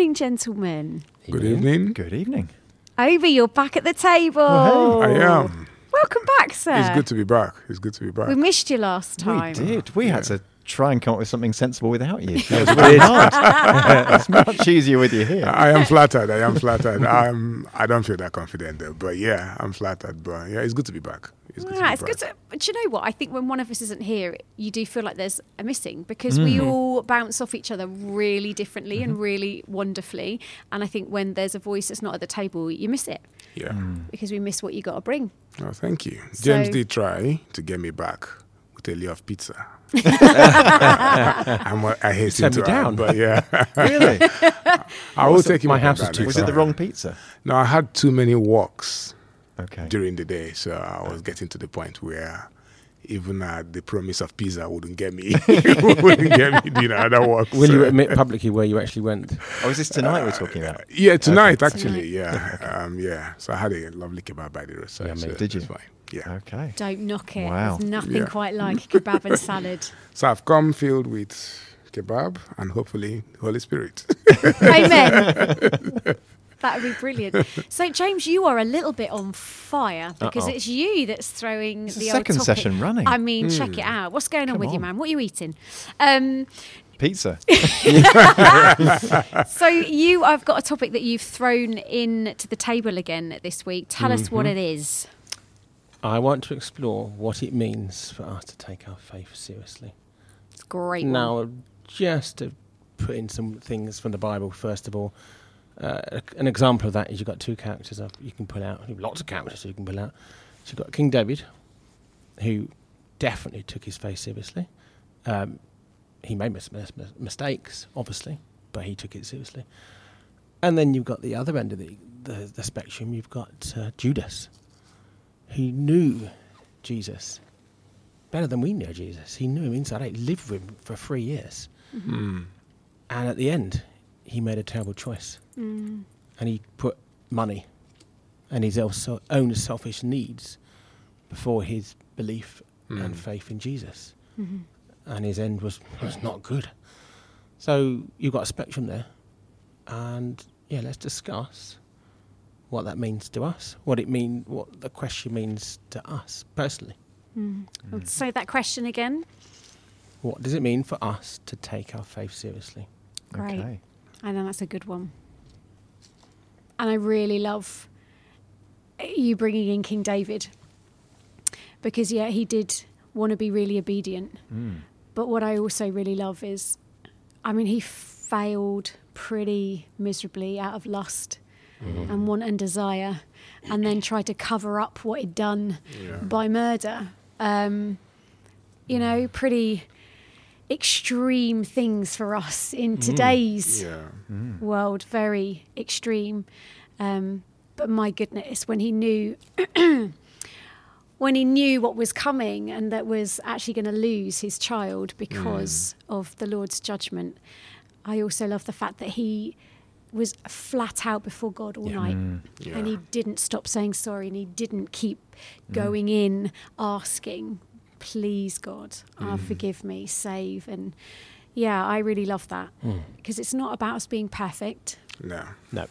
evening, gentlemen. Good evening. Good evening. Obi, you're back at the table. Oh, I am. Welcome back, sir. It's good to be back. It's good to be back. we missed you last time. We did. We had to try and come up with something sensible without you. That was really it's much easier with you here. I am flattered. I am flattered. I'm. I don't feel that confident though, but yeah, I'm flattered. But yeah, it's good to be back. It's good Yeah, to be it's good. back. To, but you know what? I think when one of us isn't here, you do feel like there's a missing because we mm. all bounce off each other really differently and mm-hmm. really wonderfully. And I think when there's a voice that's not at the table, you miss it Yeah. Mm. because we miss what you got to bring. Oh, thank you. James did try to get me back with a layer of pizza. I'm, a- I hasten Send to me add, down. but yeah, Really? I will take him my house is that too Was it the wrong pizza? No, I had too many walks Okay. during the day, so I was getting to the point where even uh, the promise of pizza wouldn't get me, wouldn't get me doing another walk. Will you admit publicly where you actually went? Oh, is this tonight we're talking about? Yeah, tonight Tonight. actually. Yeah, um, yeah. So I had a lovely kebab by the roadside. Yeah, so mate. Did you? it's Fine. Yeah. Okay. Don't knock it. Wow. There's nothing Yeah. quite like kebab and salad. So I've come filled with kebab and hopefully Holy Spirit. Amen. That would be brilliant. So, James, you are a little bit on fire because Uh-oh. it's you that's throwing It's the the old second topic. session running. I mean, check it out. What's going on Come with you, man? What are you eating? Um, Pizza. so, you, I've got a topic that you've thrown in to the table again this week. Tell us what it is. I want to explore what it means for us to take our faith seriously. It's great. one. Now, just to put in some things from the Bible, first of all, uh, an example of that is you've got two characters you can pull out, lots of characters you can pull out. So you've got King David, who definitely took his faith seriously. Um, he made mis- mis- mistakes, obviously, but he took it seriously. And then you've got the other end of the, the, the spectrum, you've got uh, Judas, who knew Jesus better than we know Jesus. He knew him inside out. He lived with him for three years. Mm. And at the end, he made a terrible choice. Mm. And he put money and his own selfish needs before his belief and Mm. faith in Jesus. Mm-hmm. And his end was, was not good. So you've got a spectrum there. And yeah, let's discuss what that means to us, what it mean, what the question means to us personally. Mm. Mm. Well, Say that question again. What does it mean for us to take our faith seriously? Great. Okay. I think that's a good one. And I really love eh, you bringing in King David because, yeah, he did want to be really obedient. Mm. But what I also really love is, I mean, he failed pretty miserably out of lust Mm-hmm. and want and desire, and then try to cover up what he'd done Yeah. by murder. Um, you know, mm. pretty extreme things for us in mm. today's Yeah. Mm. world, very extreme. Um, but my goodness, when he knew. When he knew what was coming and that was actually going to lose his child because of the Lord's judgment, I also love the fact that he was flat out before God all night and Yeah. he didn't stop saying sorry and he didn't keep going in asking, please God, uh, forgive me, save. And yeah, I really love that because it's not about us being perfect. No. No,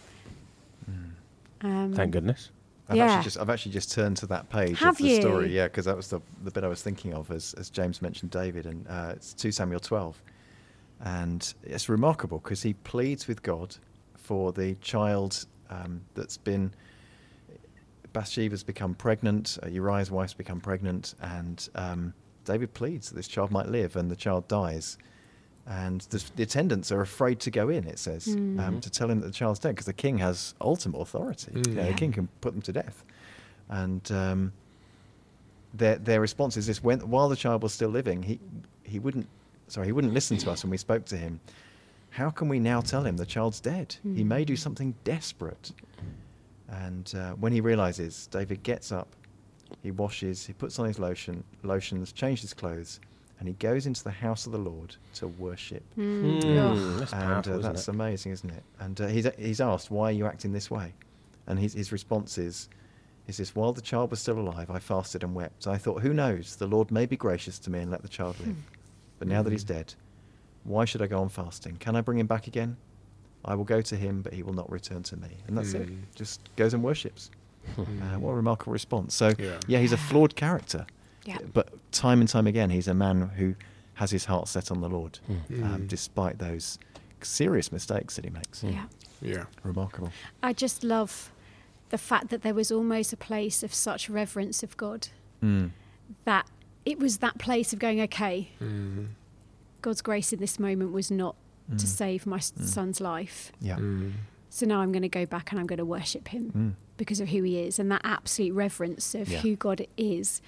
Um, thank goodness. I've Yeah. actually just I've actually just turned to that page Have of the you? story, yeah, because that was the the bit I was thinking of as as James mentioned David, and uh, it's two Samuel twelve, and it's remarkable because he pleads with God for the child um, that's been Bathsheba's become pregnant, uh, Uriah's wife's become pregnant, and um, David pleads that this child might live, and the child dies. And the, the attendants are afraid to go in, it says, um, to tell him that the child's dead, because the king has ultimate authority. You know, Yeah. The king can put them to death. And um, their, their response is this when, while the child was still living, he, he, wouldn't, sorry, he wouldn't listen to us when we spoke to him. How can we now tell him the child's dead? He may do something desperate. And uh, when he realizes, David gets up, he washes, he puts on his lotion, lotions, changes his clothes, and he goes into the house of the Lord to worship. mm, Mm, ugh. that's and powerful, uh, isn't that's it? amazing, isn't it? And uh, he's, he's asked, why are you acting this way? And his, his response is, he says, while the child was still alive, I fasted and wept. I thought, who knows, the Lord may be gracious to me and let the child live. But now that he's dead, why should I go on fasting? Can I bring him back again? I will go to him, but he will not return to me. And that's it. Mm. Just goes and worships. Uh, what a remarkable response. So, Yeah. yeah, he's a flawed character. Yeah. But time and time again, he's a man who has his heart set on the Lord, Mm. um, Mm. despite those serious mistakes that he makes. Yeah. Yeah. Remarkable. I just love the fact that there was almost a place of such reverence of God Mm. that it was that place of going, okay, Mm. God's grace in this moment was not to Mm. save my s- son's life. Yeah. Mm. So now I'm going to go back and I'm going to worship him Mm. because of who he is and that absolute reverence of Yeah. who God is.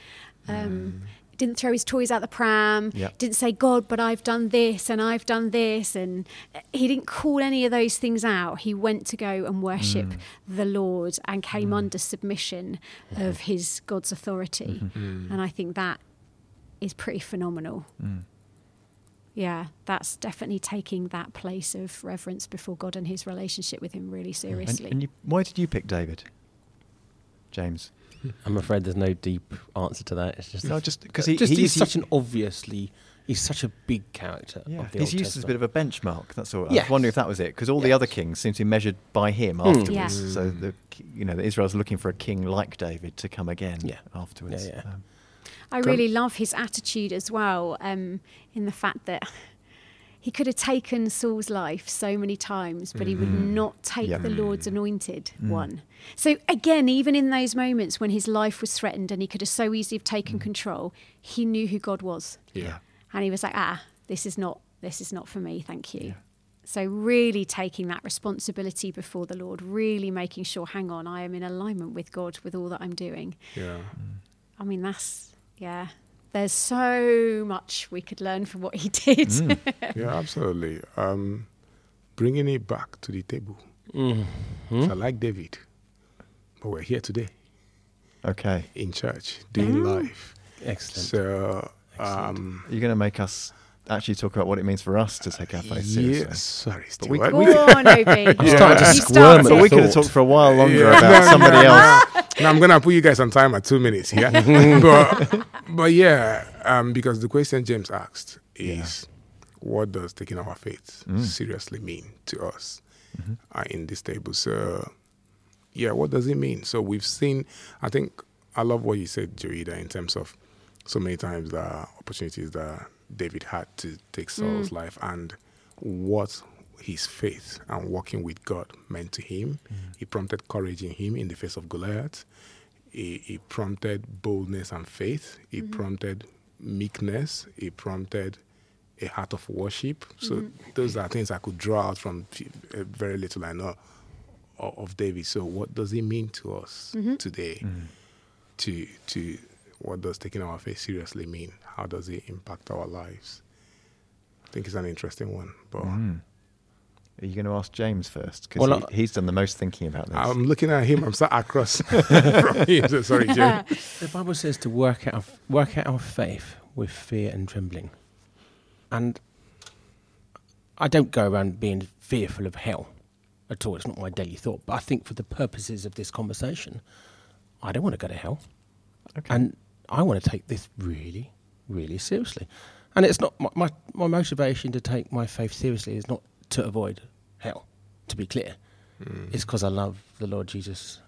Um, Didn't throw his toys out the pram. Yeah. Didn't say, God, but I've done this and I've done this. And he didn't call any of those things out. He went to go and worship Mm. the Lord and came under submission of his God's authority. Mm. And I think that is pretty phenomenal. Mm. Yeah, that's definitely taking that place of reverence before God and his relationship with him really And, seriously. and you, why did you pick David, James? I'm afraid there's no deep answer to that. It's just No, just because he, just he he's such an obviously he's such a big character. Yeah, of the he's Old used as a bit of a benchmark. That's all. I Yes. was wondering if that was it, because all the other kings seem to be measured by him Mm. afterwards. Yeah. So the you know, Israel's looking for a king like David to come again. Yeah. afterwards. Yeah, yeah. Um, I really love his attitude as well, um, in the fact that he could have taken Saul's life so many times, but he would Mhm. not take Yeah. the Lord's anointed Mm. one. So again, even in those moments when his life was threatened and he could have so easily have taken Mm. control, he knew who God was, Yeah. and he was like, "Ah, this is not this is not for me, thank you." Yeah. So really taking that responsibility before the Lord, really making sure, hang on, I am in alignment with God with all that I'm doing. Yeah. I mean, that's, yeah. There's so much we could learn from what he did. Mm. Yeah, absolutely. Um, bringing it back to the table. Mhm. So I like David, but we're here today okay, in church doing Mm. life. Excellent. So, Excellent. um, you're going to make us actually talk about what it means for us to take our faith seriously. yes, sorry, But Steve. we- Go on, Obi. You're starting to squirm. But we could have talked for a while longer Yeah. about somebody else. no, I'm gonna put you guys on time at two minutes. Yeah, but but yeah, um, because the question James asked is, what does taking our faith Mm. seriously mean to us Mhm. uh, in this table? So, yeah, what does it mean? So we've seen. I think I love what you said, Joida, in terms of so many times the opportunities that David had to take mm. Saul's life and what his faith and walking with God meant to him. Mm. It prompted courage in him in the face of Goliath. It, it prompted boldness and faith. It mm-hmm. prompted meekness. It prompted a heart of worship. So mm-hmm. those are things I could draw out from f- uh, eh, very little I know of, of David. So what does it mean to us mm-hmm. today? Mm. To to what does taking our faith seriously mean? How does it impact our lives? I think it's an interesting one, but. Mm. Are you going to ask James first? Because Well, I- he's done the most thinking about this. I'm looking at him. I'm sat across from him. So sorry, Jim. The Bible says to work out work out our faith with fear and trembling. And I don't go around being fearful of hell at all. It's not my daily thought. But I think for the purposes of this conversation, I don't want to go to hell. okay. And I want to take this really, really seriously. And it's not my, my, my motivation to take my faith seriously is not to avoid hell, to be clear. Mm. It's because I love the Lord Jesus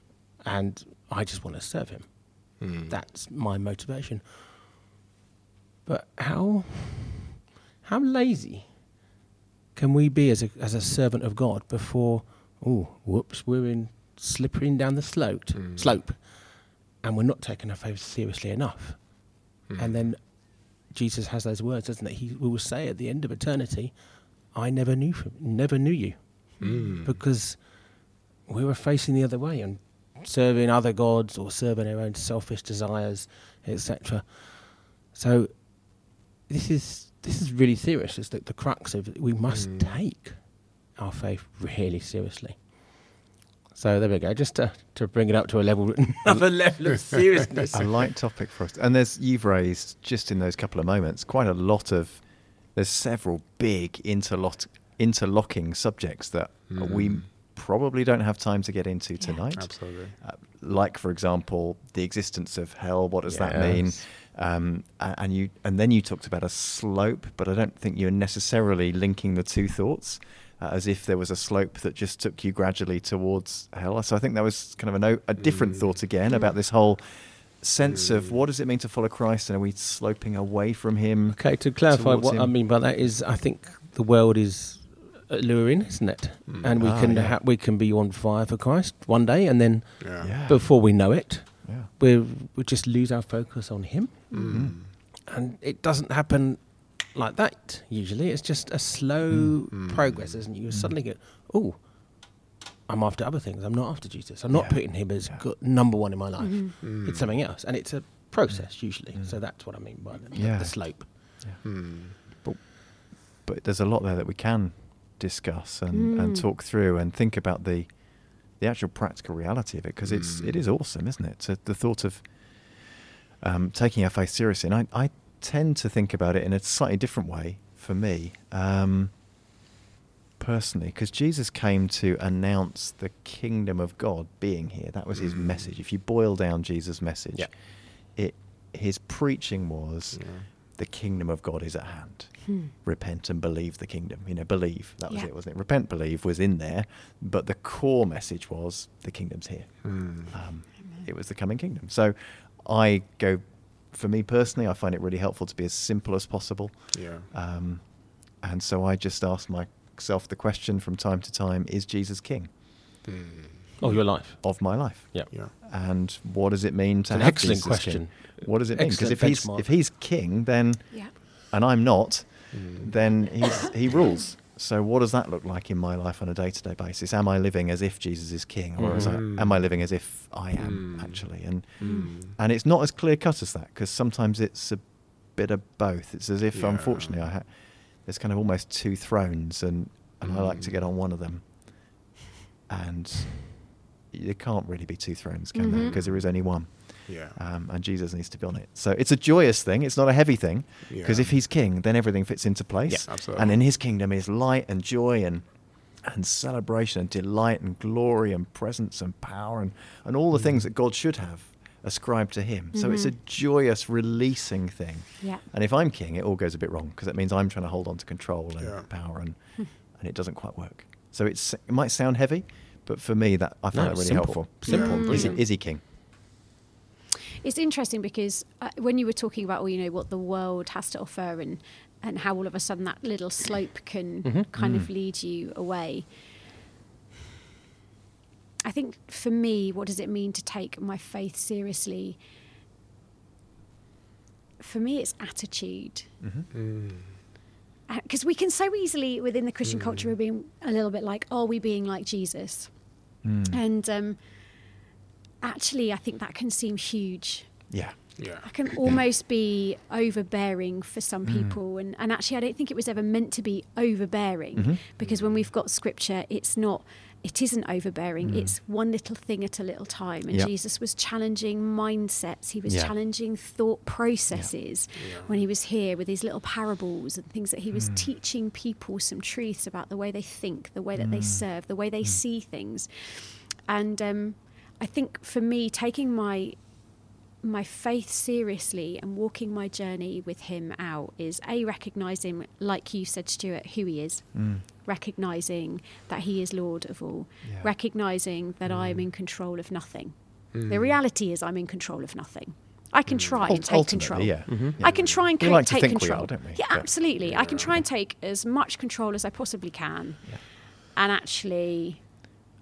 and I just want to serve him. Mm. That's my motivation. But how how lazy can we be as a as a servant of God before oh whoops we're in slippering down the slope Mm. slope and we're not taking our faith seriously enough. Mm. And then Jesus has those words, doesn't it? He will say at the end of eternity, I never knew from, never knew you Mm. because we were facing the other way and serving other gods or serving our own selfish desires, etc. So this is this is really serious. It's the, the crux of it. We must Mm. take our faith really seriously. So there we go. Just to, to bring it up to a level, another level of seriousness. a light topic for us. And there's you've raised just in those couple of moments quite a lot of. There's several big interlock, interlocking subjects that we Mm. probably don't have time to get into tonight. Absolutely. Uh, like, for example, the existence of hell. What does that mean? Um, and you, and then you talked about a slope, but I don't think you're necessarily linking the two thoughts. Uh, as if there was a slope that just took you gradually towards hell. So I think that was kind of a, no, a different Mm. thought again about this whole sense of what does it mean to follow Christ, and are we sloping away from Him? Okay, to clarify towards what I mean by that is, I think the world is alluring, isn't it? And we Ah, can yeah. ha- we can be on fire for Christ one day, and then Yeah. Yeah. before we know it, yeah. we we just lose our focus on Him, Mm. and it doesn't happen like that. Usually, it's just a slow Mm. progress, isn't it? You suddenly get, oh, I'm after other things. I'm not after Jesus. I'm not Yeah. putting Him as Yeah. go- number one in my life. Mm. It's something else, and it's a process usually. So that's what I mean by the, Mm. Yeah. the slope. Mm. but there's a lot there that we can discuss and, and Mm. talk through and think about the the actual practical reality of it because it's Mm. it is awesome, isn't it? So the thought of um, taking our faith seriously, and I, I tend to think about it in a slightly different way for me um, personally, because Jesus came to announce the kingdom of God being here. That was his message. If you boil down Jesus' message, Yeah. it his preaching was Yeah. the kingdom of God is at hand Hmm. repent and believe the kingdom. You know, believe. That was Yeah. it, wasn't it? Repent, believe was in there, but the core message was the kingdom's here. Mm. Um, it was the coming kingdom. So I go, for me personally, I find it really helpful to be as simple as possible. Yeah. Um, and so I just ask myself the question from time to time is Jesus king Mm. Oh, your life. of my life? Yeah. Yeah. And what does it mean to It's an have excellent Jesus question. king? What does it mean? Because Excellent if he's if he's king, then Yeah. and I'm not, Mm. then he's, he rules. So what does that look like in my life on a day-to-day basis? Am I living as if Jesus is king, or is I, am I living as if I am Mm. actually? And Mm. and it's not as clear cut as that because sometimes it's a bit of both. It's as if, Yeah. unfortunately, I ha- there's kind of almost two thrones, and and I like to Mm. get on one of them. And there can't really be two thrones, can there? Mhm. Because there is only one Yeah. um, and Jesus needs to be on it. So it's a joyous thing. It's not a heavy thing because Yeah. if he's king, then everything fits into place. Yeah, absolutely. And in his kingdom is light and joy and and celebration and delight and glory and presence and power and, and all the Mm. things that God should have ascribed to him. So it's a Mhm. joyous releasing thing. Yeah. And if I'm king, it all goes a bit wrong because it means I'm trying to hold on to control and Yeah. power and and it doesn't quite work. So it's it might sound heavy, but for me that I find No, that really simple. helpful. Simple and Is, he, is he king? It's interesting because uh, when you were talking about, well, you know, what the world has to offer and, and how all of a sudden that little slope can Mhm. kind of Mm. lead you away. I think for me, what does it mean to take my faith seriously? For me, it's attitude. Mm. Because we can so easily, within the Christian culture, Mm. we're being a little bit like, are we being like Jesus? Mm. And um, actually, I think that can seem huge. Yeah. Yeah. That can almost be overbearing for some Mm. people. And, and actually, I don't think it was ever meant to be overbearing Mhm. because when we've got scripture, it's not. It isn't overbearing. Mm. It's one little thing at a little time. And Yeah. Jesus was challenging mindsets. He was Yeah. challenging thought processes Yeah. when he was here with his little parables and things that he was Mm. teaching people some truths about the way they think, the way that they Mm. serve, the way they Mm. see things. And um, I think for me, taking my my faith seriously and walking my journey with him out is a recognizing, like you said, Stuart, who he is, Mm. recognizing that he is Lord of all, Yeah. recognizing that I'm Mm. in control of nothing. Mm. The reality is, I'm in control of nothing. I can Mm. try Ult- and take ultimately, control. Yeah. Mhm. yeah. I can try and We ca- like take control. are, don't we? Yeah, Yeah. absolutely. I can Yeah. try and take as much control as I possibly can, Yeah. and actually,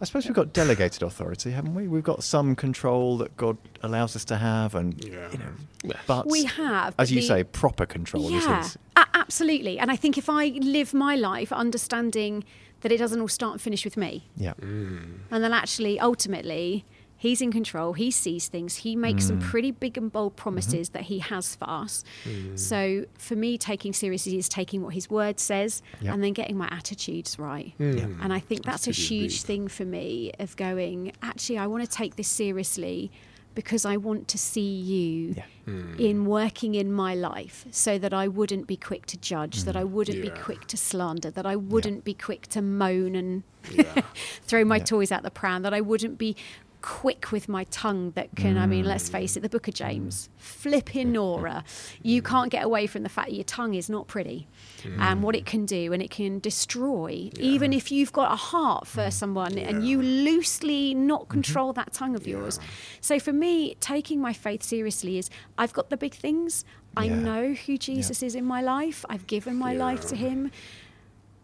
I suppose we've got delegated authority, haven't we? We've got some control that God allows us to have, and Yeah. you know, Yeah. but we have. but as you the- say, proper control. Yeah, a- absolutely. And I think if I live my life understanding that it doesn't all start and finish with me, Yeah. Mm. and then actually, ultimately, he's in control, he sees things, he makes some Mm. pretty big and bold promises that he has for us. Mm. So for me, taking seriously is taking what his word says Yeah. and then getting my attitudes right. Mm. And I think that's a huge big. thing for me of going, actually, I want to take this seriously because I want to see you Yeah. Mm. in working in my life so that I wouldn't be quick to judge, that I wouldn't be quick to slander, that I wouldn't be quick to moan and Yeah. throw my Yeah. toys out the pram, that I wouldn't be quick with my tongue that can, I mean, let's face it, the book of James, flipping Nora. You can't get away from the fact that your tongue is not pretty mm. and what it can do and it can destroy, even if you've got a heart for mm. someone and you loosely not mm-hmm. control that tongue of yours. So for me, taking my faith seriously is I've got the big things. I know who Jesus is in my life. I've given my life to him.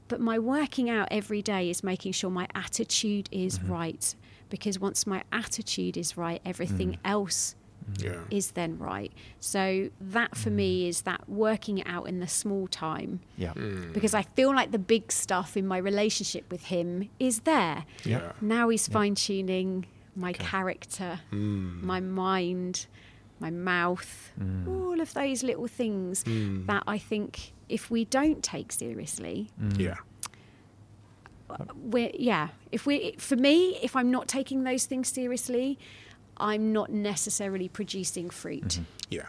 But my working out every day is making sure my attitude is mm-hmm. right. Because once my attitude is right, everything mm. else mm. Yeah. is then right. So that for me mm. is that working it out in the small time. Yeah. Because I feel like the big stuff in my relationship with him is there. Yeah. Now he's fine tuning my Okay. character, Mm. my mind, my mouth, all of those little things Mm. that I think if we don't take seriously, Yeah. We're yeah if we for me if i'm not taking those things seriously i'm not necessarily producing fruit Yeah.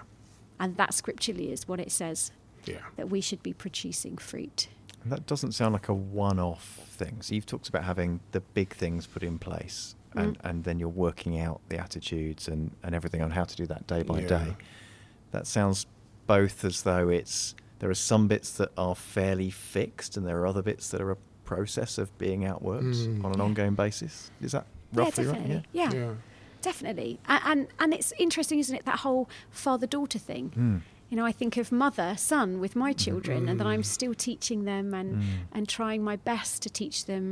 and that scripturally is what it says Yeah. that we should be producing fruit And that doesn't sound like a one-off thing. So you've talked about having the big things put in place, and, Mm. and then you're working out the attitudes and, and everything on how to do that day by Yeah. day. That sounds both as though it's there are some bits that are fairly fixed, and there are other bits that are a process of being outworked Mm. on an Yeah. ongoing basis. Is that roughly yeah right? definitely yeah, Yeah. definitely and, and and it's interesting isn't it that whole father daughter thing Mm. you know i think of mother son with my children and that i'm Mm. still teaching them and Mm. and trying my best to teach them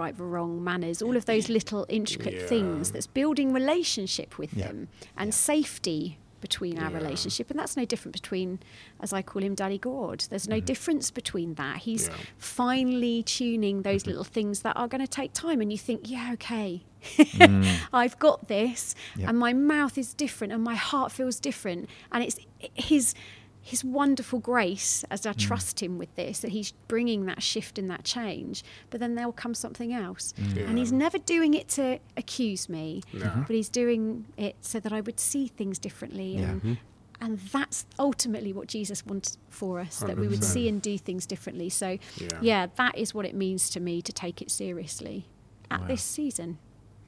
right or wrong manners all of those little intricate Yeah. things that's building relationship with Yeah. them and Yeah. safety between our Yeah. relationship and that's no different between as i call him daddy God. there's no mm-hmm. difference between that he's Yeah. finely tuning those mm-hmm. little things that are going to take time and you think yeah okay mm. I've got this, Yep. and my mouth is different, and my heart feels different, and it's his his wonderful grace as I mm. trust him with this that he's bringing that shift and that change. But then there'll come something else, mm. and he's never doing it to accuse me, No. Mm-hmm. but he's doing it so that I would see things differently. Yeah. And, mm-hmm. and that's ultimately what Jesus wants for us that we would see and do things differently. So, Yeah. yeah, that is what it means to me to take it seriously at Wow. this season.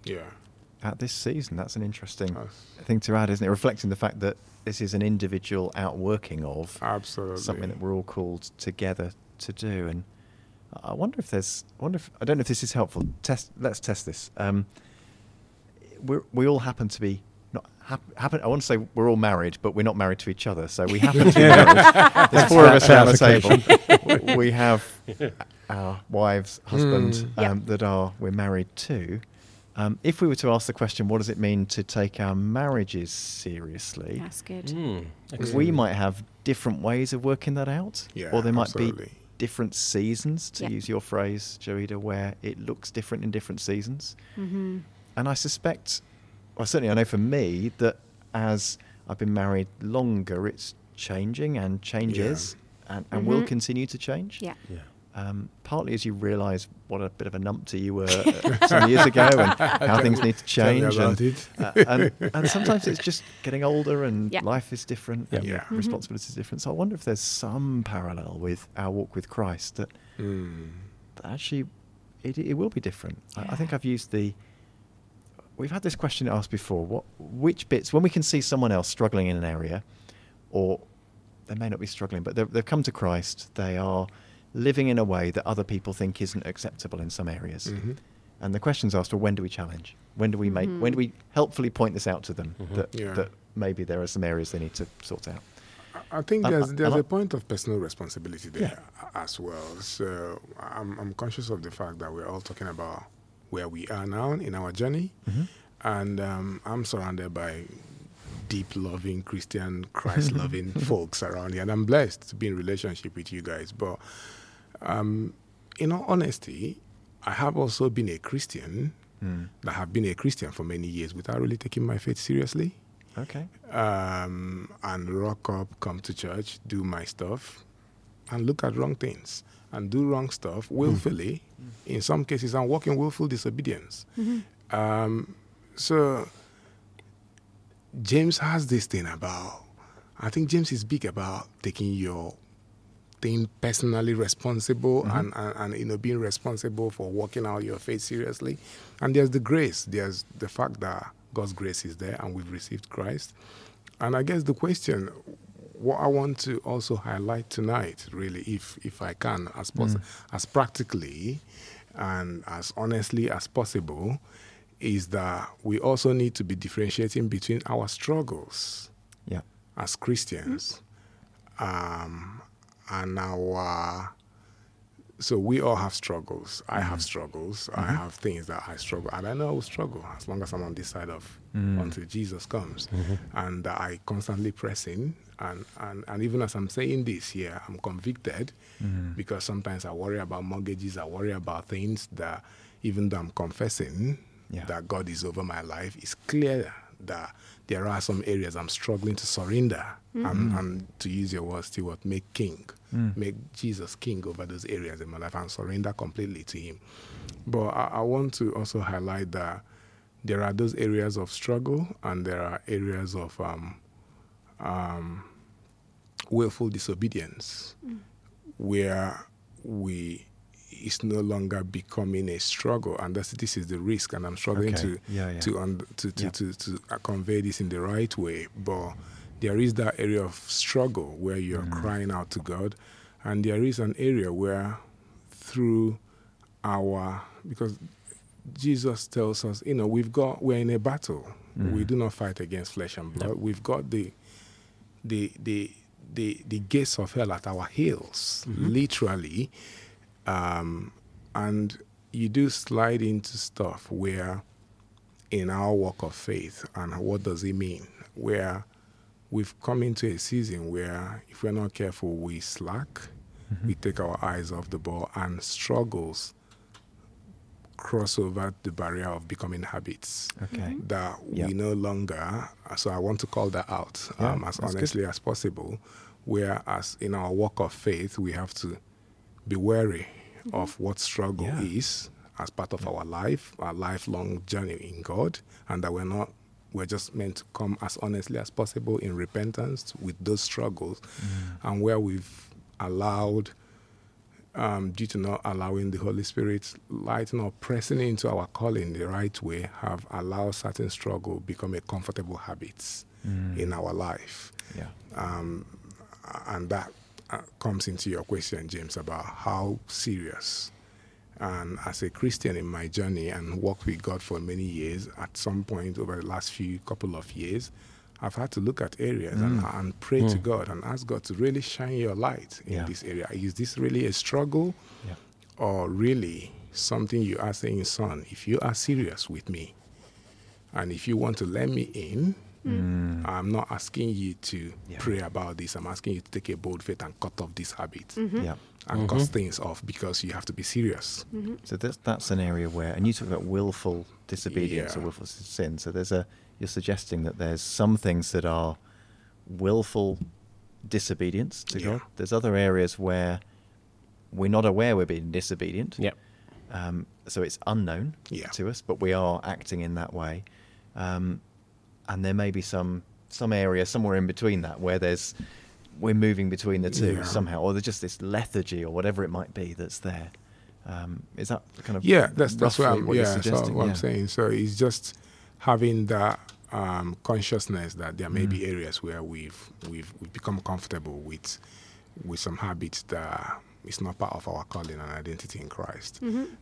Yeah. At this season, that's an interesting That's- thing to add, isn't it? Reflecting the fact that this is an individual outworking of Absolutely. something that we're all called together to do. And I wonder if there's, I wonder if, I don't know if this is helpful. Test, let's test this. Um, we're, we all happen to be not hap- happen. I want to say we're all married, but we're not married to each other. So we happen to be married. There's four of us around the table. we have our wives, husband Mm. Yep. um, that are we're married to. Um, if we were to ask the question, what does it mean to take our marriages seriously? That's good. Mm, Because we might have different ways of working that out. Yeah, or there might absolutely. be different seasons, to Yeah. use your phrase, Joida, where it looks different in different seasons. hmm And I suspect, well, certainly I know for me, that as I've been married longer, it's changing and changes and, and will Mhm. continue to change. Yeah. Yeah. Um, partly as you realise what a bit of a numpty you were uh, some years ago and how things need to change. and, uh, and, and sometimes it's just getting older and Yeah. life is different and Yeah. Mhm. responsibilities are different. So I wonder if there's some parallel with our walk with Christ that, Mm. that actually it, it will be different. I, I think I've used the. We've had this question asked before. What, which bits, when we can see someone else struggling in an area, or they may not be struggling, but they've, they've come to Christ, they are living in a way that other people think isn't acceptable in some areas. Mhm. And the question's asked, well, when do we challenge? When do we make? When do we helpfully point this out to them that, Yeah. that maybe there are some areas they need to sort out? I- I think there's I- there's I- a point of personal responsibility there a- as well. So I'm I'm conscious of the fact that we're all talking about where we are now in our journey, Mm-hmm. and um, I'm surrounded by deep loving Christian Christ loving folks around here, and I'm blessed to be in relationship with you guys. But um, in all honesty, I have also been a Christian Mm. that have been a Christian for many years without really taking my faith seriously Okay. um, and rock up, come to church, do my stuff, and look at wrong things and do wrong stuff willfully. In some cases, I'm walking willful disobedience. Um, so James has this thing about. I think James is big about taking your thing personally responsible Mm-hmm. and, and, and you know being responsible for working out your faith seriously. And there's the grace. There's the fact that God's grace is there and we've received Christ. And I guess the question, what I want to also highlight tonight, really, if if I can, as pos- as practically and as honestly as possible, is that we also need to be differentiating between our struggles Yeah. as Christians um, and our. So we all have struggles. I have mm-hmm. struggles. I mm-hmm. have things that I struggle, and I know I will struggle as long as I'm on this side of mm. until Jesus comes, mm-hmm. and that I constantly press in. And, and and even as I'm saying this here, I'm convicted because sometimes I worry about mortgages. I worry about things that, even though I'm confessing Yeah. that God is over my life, it's clear that there are some areas I'm struggling to surrender. And, and to use your words, Stewart, make king, make Jesus king over those areas in my life and surrender completely to Him. But I, I want to also highlight that there are those areas of struggle and there are areas of um, um, willful disobedience where we it's no longer becoming a struggle and that's this is the risk and i'm struggling Okay. to Yeah, yeah. to, un, to, to, Yeah. to to convey this in the right way but there is that area of struggle where you're Mm. crying out to god and there is an area where through our because jesus tells us you know we've got we're in a battle Mm. we do not fight against flesh and blood we've got the the the the the gates of hell at our heels, literally, um, and you do slide into stuff where, in our walk of faith, and what does it mean? Where we've come into a season where, if we're not careful, we slack, we take our eyes off the ball, and struggles cross over the barrier of becoming habits Okay. that Yeah. we no longer so i want to call that out Yeah, um, as that's good. honestly as possible whereas in our walk of faith we have to be wary of what struggle Yeah. is as part of our life our lifelong journey in god and that we're not we're just meant to come as honestly as possible in repentance with those struggles Mm. and where we've allowed um, due to not allowing the Holy Spirit lighting or pressing into our calling the right way, have allowed certain struggle become a comfortable habits in our life. Yeah. Um, and that uh, comes into your question, James, about how serious. And as a Christian in my journey and worked with God for many years, at some point over the last few couple of years, I've had to look at areas and, and pray to God and ask God to really shine your light in Yeah. this area. Is this really a struggle Yeah. or really something you are saying, son, if you are serious with me and if you want to let me in, I'm not asking you to Mm. Yeah. pray about this. I'm asking you to take a bold faith and cut off this habit Yeah. and cut things off because you have to be serious. So that's that's an area where, and you talk about willful disobedience or willful sin. So there's a you're suggesting that there's some things that are willful disobedience to Yeah. God. There's other areas where we're not aware we're being disobedient. Yep. Um, so it's unknown Yeah. to us, but we are acting in that way. Um, and there may be some some area somewhere in between that where there's we're moving between the two Yeah. somehow, or there's just this lethargy or whatever it might be that's there. Um, is that kind of Yeah, that's that's what I'm. what you're yeah, so suggesting? what Yeah. I'm saying. So it's just having that um, consciousness that there may Mm. be areas where we've we've we've become comfortable with with some habits that it's not part of our calling and identity in Christ,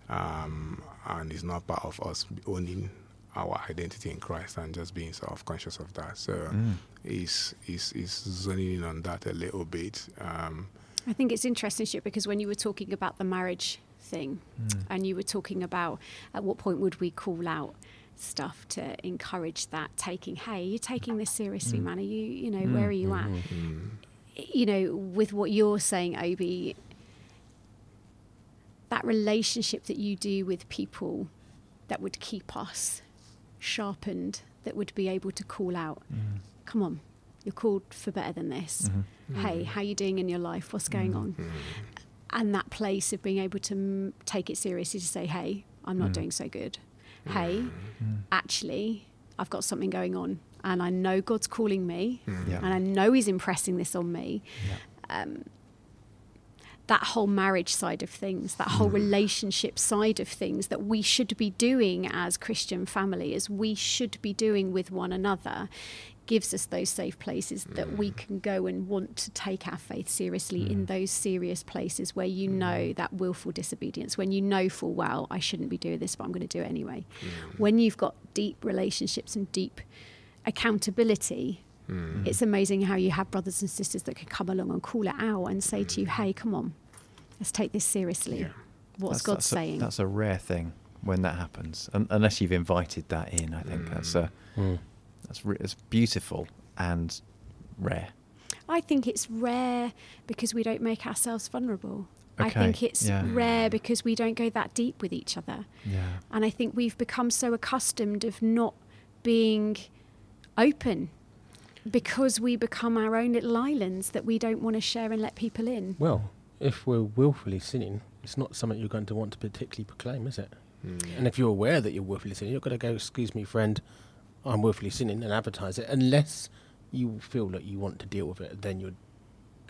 um, and it's not part of us owning our identity in Christ and just being self conscious of that. So Mm. is is is zoning in on that a little bit. Um, I think it's interesting, Stuart, because when you were talking about the marriage thing, Mm. and you were talking about at what point would we call out stuff to encourage that taking. Hey, you're taking this seriously, Mm. man. Are you, you know, where are you at? mm, You know, with what you're saying, Obi, that relationship that you do with people that would keep us sharpened, that would be able to call out, Mm. come on, you're called for better than this. Mhm. Hey, how you doing in your life? What's going on? mm, and that place of being able to m- take it seriously to say, hey, I'm not Mm. doing so good. Hey, Mm. actually, I've got something going on and I know God's calling me mm, Yeah. and I know He's impressing this on me. Yeah. Um, that whole marriage side of things, that whole mm. relationship side of things that we should be doing as Christian family, as we should be doing with one another, gives us those safe places that we mm. can go and want to take our faith seriously in mm. those serious places where you know that willful disobedience, when you know full well, I shouldn't be doing this, but I'm going to do it anyway. When you've got deep relationships and deep accountability, Mm. it's amazing how you have brothers and sisters that can come along and call it out and say to you, mm. hey, come on, let's take this seriously. Yeah. What's That's- God that's saying? A, that's a rare thing when that happens, Un- unless you've invited that in. I think that's a Mm. mm. that's re- it's beautiful and rare. I think it's rare because we don't make ourselves vulnerable. I think it's yeah. rare because we don't go that deep with each other. Yeah. And I think we've become so accustomed of not being open because we become our own little islands that we don't want to share and let people in. Well, if we're willfully sinning, it's not something you're going to want to particularly proclaim, is it? Hmm. And if you're aware that you're willfully sinning, you're going to go, "Excuse me, friend, I'm willfully sinning," and advertise it. Unless you feel that you want to deal with it, then you'd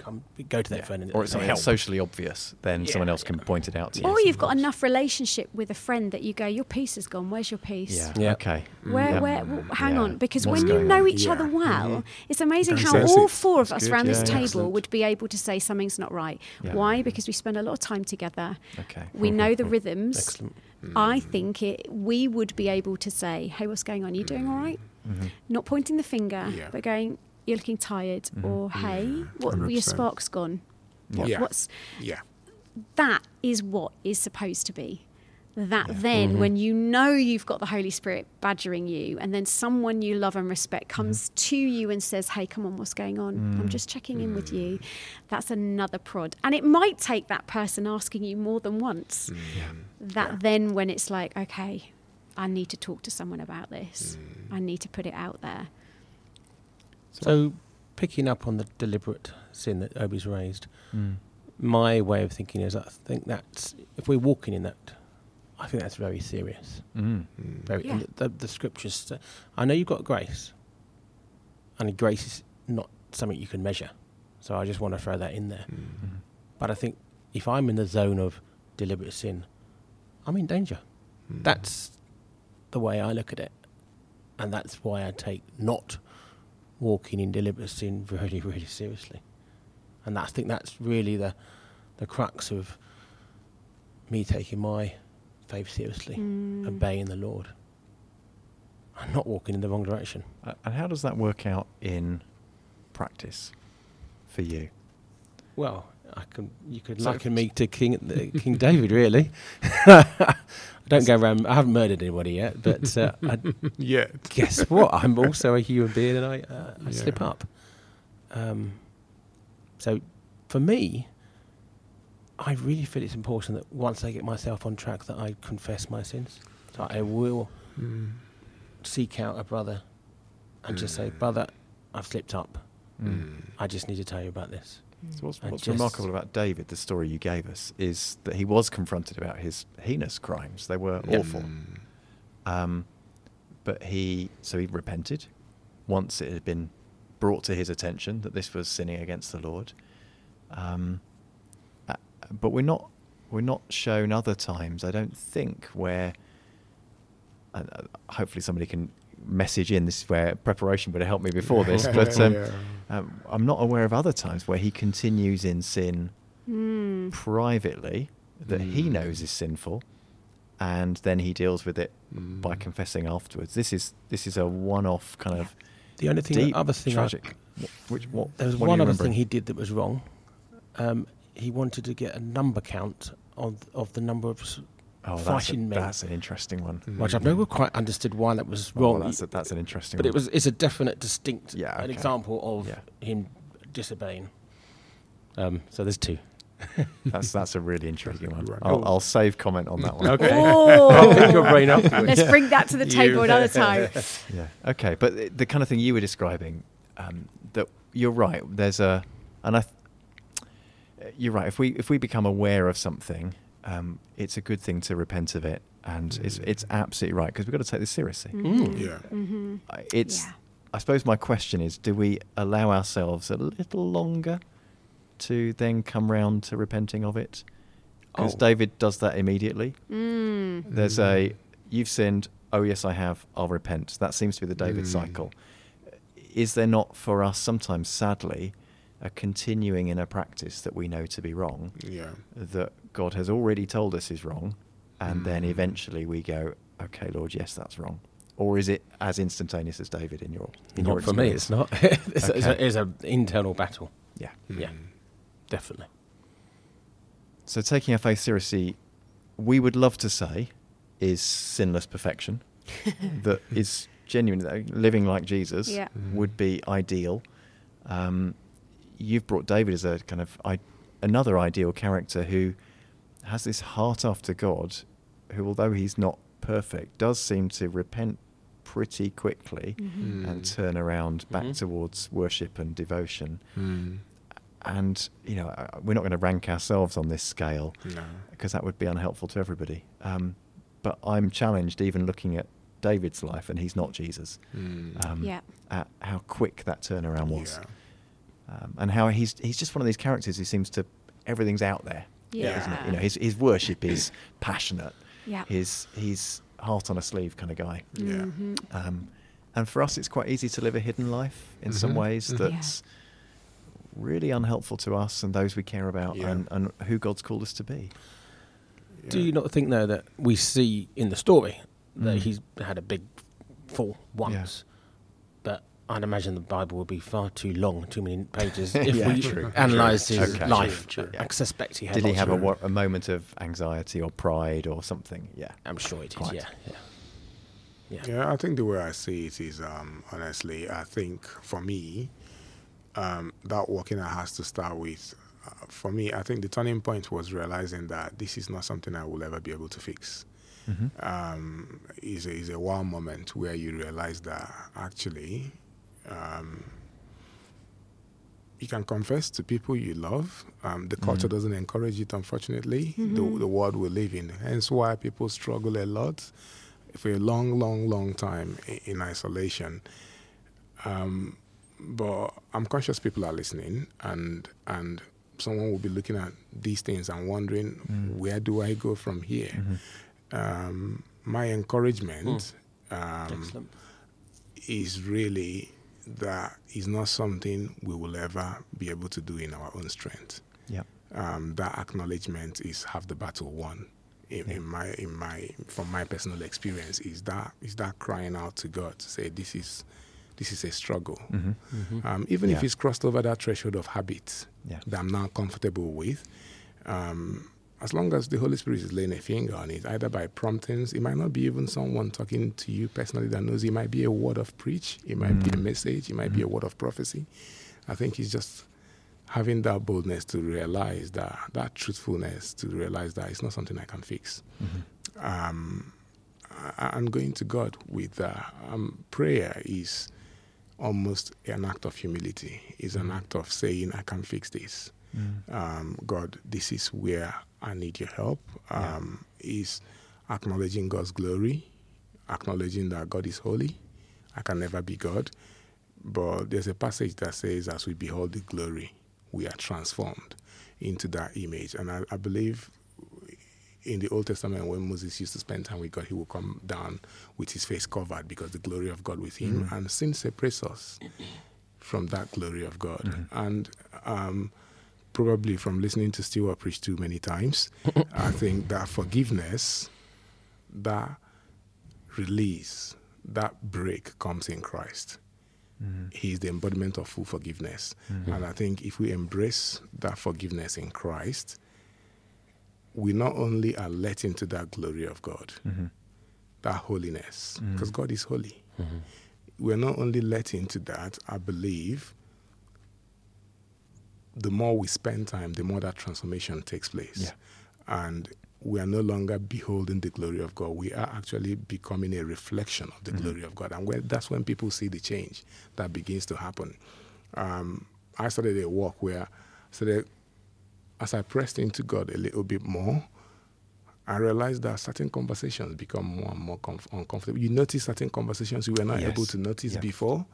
come go to that Yeah. friend and or it's something "Help." socially obvious, then someone Yeah, else can point it out to you. Or you've got enough relationship with a friend that you go, your piece is gone. Where's your piece Yeah. Yeah. Okay. Where, Yeah. where, mm. w- hang Yeah. on, because What's when you know on? each other Yeah. well, mm-hmm. it's amazing how sensitive. all four of That's us good, around this yeah, table excellent. would be able to say something's not right. Yeah. Why? Mm-hmm. Because we spend a lot of time together. Okay. We mm-hmm. know the rhythms. Excellent. I mm. think it, we would be able to say, "Hey, what's going on? Are You doing all right?" Mhm. Not pointing the finger, Yeah. but going, "You're looking tired," Mhm. or "Hey, what? Your 100%. spark's gone." Yeah. Yeah. What's Yeah. that is what is supposed to be. That Yeah. then, Mhm. when you know you've got the Holy Spirit badgering you, and then someone you love and respect comes to you and says, Hey, come on, what's going on? I'm Mm. just checking in with you. That's another prod. And it might take that person asking you more than once. Yeah. That Yeah. then, when it's like, Okay, I need to talk to someone about this, I need to put it out there. So, picking up on the deliberate sin that Obi's raised, Mm. my way of thinking is I think that's if we're walking in that, I think that's very serious. Mm. Very, Yeah. and the, the scriptures. say- I know you've got grace, and grace is not something you can measure. So I just want to throw that in there. Mhm. But I think if I'm in the zone of deliberate sin, I'm in danger. That's the way I look at it, and that's why I take not walking in deliberate sin really, really seriously. And that's, I think that's really the the crux of me taking my faith seriously, Mm. obeying the Lord, and not walking in the wrong direction. Uh, And how does that work out in practice for you? Well, I can. You could So liken me to King uh, King David, really. I don't go around. I haven't murdered anybody yet, but uh, I, Yeah. guess what? I'm also a human being, and I uh, I slip up. Um, so, for me, I really feel it's important that once I get myself on track, that I confess my sins. So I will Mm. seek out a brother and just say, "Brother, I've slipped up. Mm. I just need to tell you about this." So what's, what's remarkable about David, the story you gave us, is that he was confronted about his heinous crimes. They were Yeah. awful. Um, but he, so he repented once it had been brought to his attention that this was sinning against the Lord. Um, uh, but we're not, we're not shown other times, I don't think, where. Uh, uh, hopefully, somebody can message in. This is where preparation would have helped me before this, but um, Yeah. Um, I'm not aware of other times where he continues in sin Mm. privately that he Mm. knows is sinful, and then he deals with it by Mm. confessing afterwards. This is this is a one-off kind of The only thing, deep, other thing, I- tragic. Wh- which what? There was what one other thing he did that was wrong. Um, he wanted to get a number count of of the number of, s- Oh, that's, a, men. that's an interesting one. which I've never quite understood why that was Oh, wrong. that's a, that's an interesting. but one. it was it's a definite, distinct, Yeah, an example of Yeah. him disobeying. Um, so there's two. That's that's a really intriguing one. I'll, I'll save comment on that one. Okay. I'll pick your Oh, brain afterwards. let's bring that to the table You- another time. Yeah. Okay. But the- the kind of thing you were describing, um, that you're right. There's a, and I, th- you're right. If we if we become aware of something, um, it's a good thing to repent of it, and it's it's absolutely right because we've got to take this seriously. Mm. Yeah. hmm I- It's. Yeah. I suppose my question is: Do we allow ourselves a little longer to then come round to repenting of it? Because Oh. David does that immediately. Mm. There's a you've sinned. Oh yes, I have. I'll repent. That seems to be the David Mm. cycle. Is there not for us sometimes, sadly, a continuing in a practice that we know to be wrong, Yeah. that God has already told us is wrong, and then Mm. eventually we go, okay, Lord, yes, that's wrong. Or is it as instantaneous as David in your in your Not for me, it's not. it's, it's, Okay. a, it's an internal battle, Yeah. Yeah. Mm. definitely. So taking our faith seriously, we would love to say, is sinless perfection that is genuine. Living like Jesus Yeah. Mhm. would be ideal. Um, you've brought David as a kind of I- another ideal character who has this heart after God, who although he's not perfect, does seem to repent pretty quickly Mhm. and turn around back Mhm. towards worship and devotion. Mm. And you know, uh, we're not going to rank ourselves on this scale No. because that would be unhelpful to everybody. Um, but I'm challenged even looking at David's life, and he's not Jesus. Mm. Um, Yeah. At how quick that turnaround was, Yeah. Um, and how he's he's just one of these characters who seems to everything's out there. Yeah. Isn't it? You know, his his worship is passionate. Yeah. His he's heart on a sleeve kind of guy. Yeah. Mhm. Um, and for us, it's quite easy to live a hidden life in some Mhm. ways Mhm. Yeah. that's really unhelpful to us and those we care about Yeah. and, and who God's called us to be. Do you not think though that we see in the story that Mm. he's had a big fall once, but I'd imagine the Bible would be far too long, too many pages if Yeah, we analysed his Okay. life. True, But yeah. I suspect he had. Did he have a, wa- a moment of anxiety or pride or something? Yeah. I'm sure he did. Yeah, yeah, yeah. Yeah, I think the way I see it is, um, honestly, I think for me, um, that working out has to start with. Uh, for me, I think the turning point was realizing that this is not something I will ever be able to fix. Mm-hmm. Um, is a, is a wow moment where you realize that actually, um, you can confess to people you love. Um, the culture Mhm. doesn't encourage it, unfortunately. The, Mhm. the world we live in. Hence why people struggle a lot for a long, long, long time in isolation. Um, but I'm conscious people are listening, and and someone will be looking at these things and wondering, Mm. where do I go from here? Mm-hmm. Um, my encouragement um, is really that is not something we will ever be able to do in our own strength. Yeah. Um, that acknowledgement is half the battle won. In, Yeah. in my in my from my personal experience is that is that crying out to God to say this is this is a struggle. Mm-hmm. Mhm. Um, even if it's crossed over that threshold of habit Yeah. that I'm now comfortable with, um, as long as the Holy Spirit is laying a finger on it, either by promptings, it might not be even someone talking to you personally that knows. It might be a word of preach, it might be a Mm. message, it might be a Mhm. word of prophecy. I think it's just having that boldness to realize that, that truthfulness to realize that it's not something I can fix. Mm-hmm. Um, I- and going to God with that. Um, prayer is almost an act of humility. It's an Mhm. act of saying, I can fix this. Mm. Um, God, this is where I need your help. Yeah. Um, Is acknowledging God's glory, acknowledging that God is holy. I can never be God. But there's a passage that says, as we behold the glory, we are transformed into that image. And I, I believe in the Old Testament, when Moses used to spend time with God, he would come down with his face covered because the glory of God with him. Mhm. And sin separates us from that glory of God. Mhm. And um, probably from listening to Stewart preach too many times, I think that forgiveness, that release, that break comes in Christ. Mhm. He is the embodiment of full forgiveness. Mhm. And I think if we embrace that forgiveness in Christ, we not only are let into that glory of God, Mhm. that holiness, because God is holy. Mhm. We're not only let into that, I believe, the more we spend time, the more that transformation takes place. Yeah. And we are no longer beholding the glory of God. We are actually becoming a reflection of the Mhm. glory of God. And when, that's when people see the change that begins to happen. Um, I started a walk where I started, as I pressed into God a little bit more, I realized that certain conversations become more and more comf- uncomfortable. You notice certain conversations you were not Yes. able to notice Yeah. before.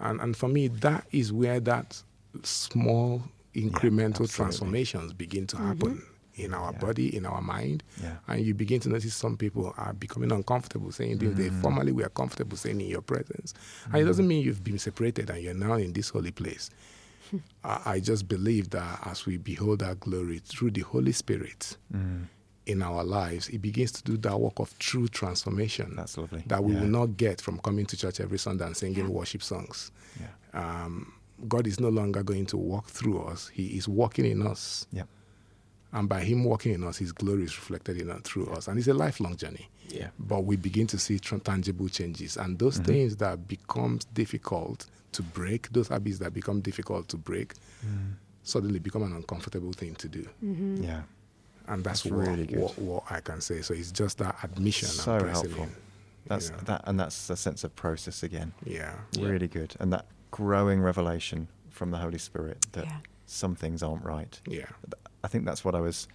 And, and for me, that is where that small incremental absolutely. transformations begin to happen in our Yeah. body, in our mind. Yeah. And you begin to notice some people are becoming uncomfortable saying things they Mm. formerly were comfortable saying in your presence. And it doesn't mean you've been separated and you're now in this holy place. I, I just believe that as we behold that glory through the Holy Spirit Mm. in our lives, it begins to do that work of true transformation That's lovely. that we Yeah. will not get from coming to church every Sunday and singing worship songs. Yeah. Um, God is no longer going to walk through us, He is walking in us. Yep. And by Him walking in us, His glory is reflected in and through us. And it's a lifelong journey. Yeah. But we begin to see tr- tangible changes. And those Mm-hmm. things that becomes difficult to break, those habits that become difficult to break, Mm. suddenly become an uncomfortable thing to do. Yeah. And that's, That's what, really good. what, what I can say. So it's just that admission So and helpful. in. That's Yeah. that, and that's a sense of process again. Yeah. Yeah. Really good, and that growing revelation from the Holy Spirit that Yeah. some things aren't right. Yeah. I think that's what I was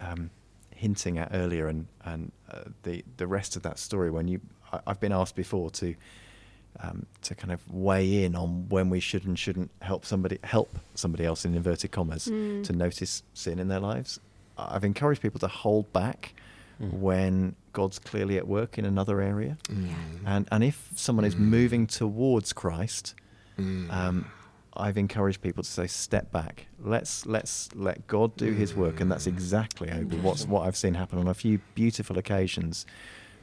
um, hinting at earlier, and and uh, the the rest of that story. When you, I, I've been asked before to um, to kind of weigh in on when we should and shouldn't help somebody help somebody else in inverted commas Mm. to notice sin in their lives. I've encouraged people to hold back Mm. when God's clearly at work in another area, Mm. and and if someone is Mm. moving towards Christ, Mm. um, I've encouraged people to say, step back. Let's let's let God do His work, and that's exactly Obi, what's what I've seen happen on a few beautiful occasions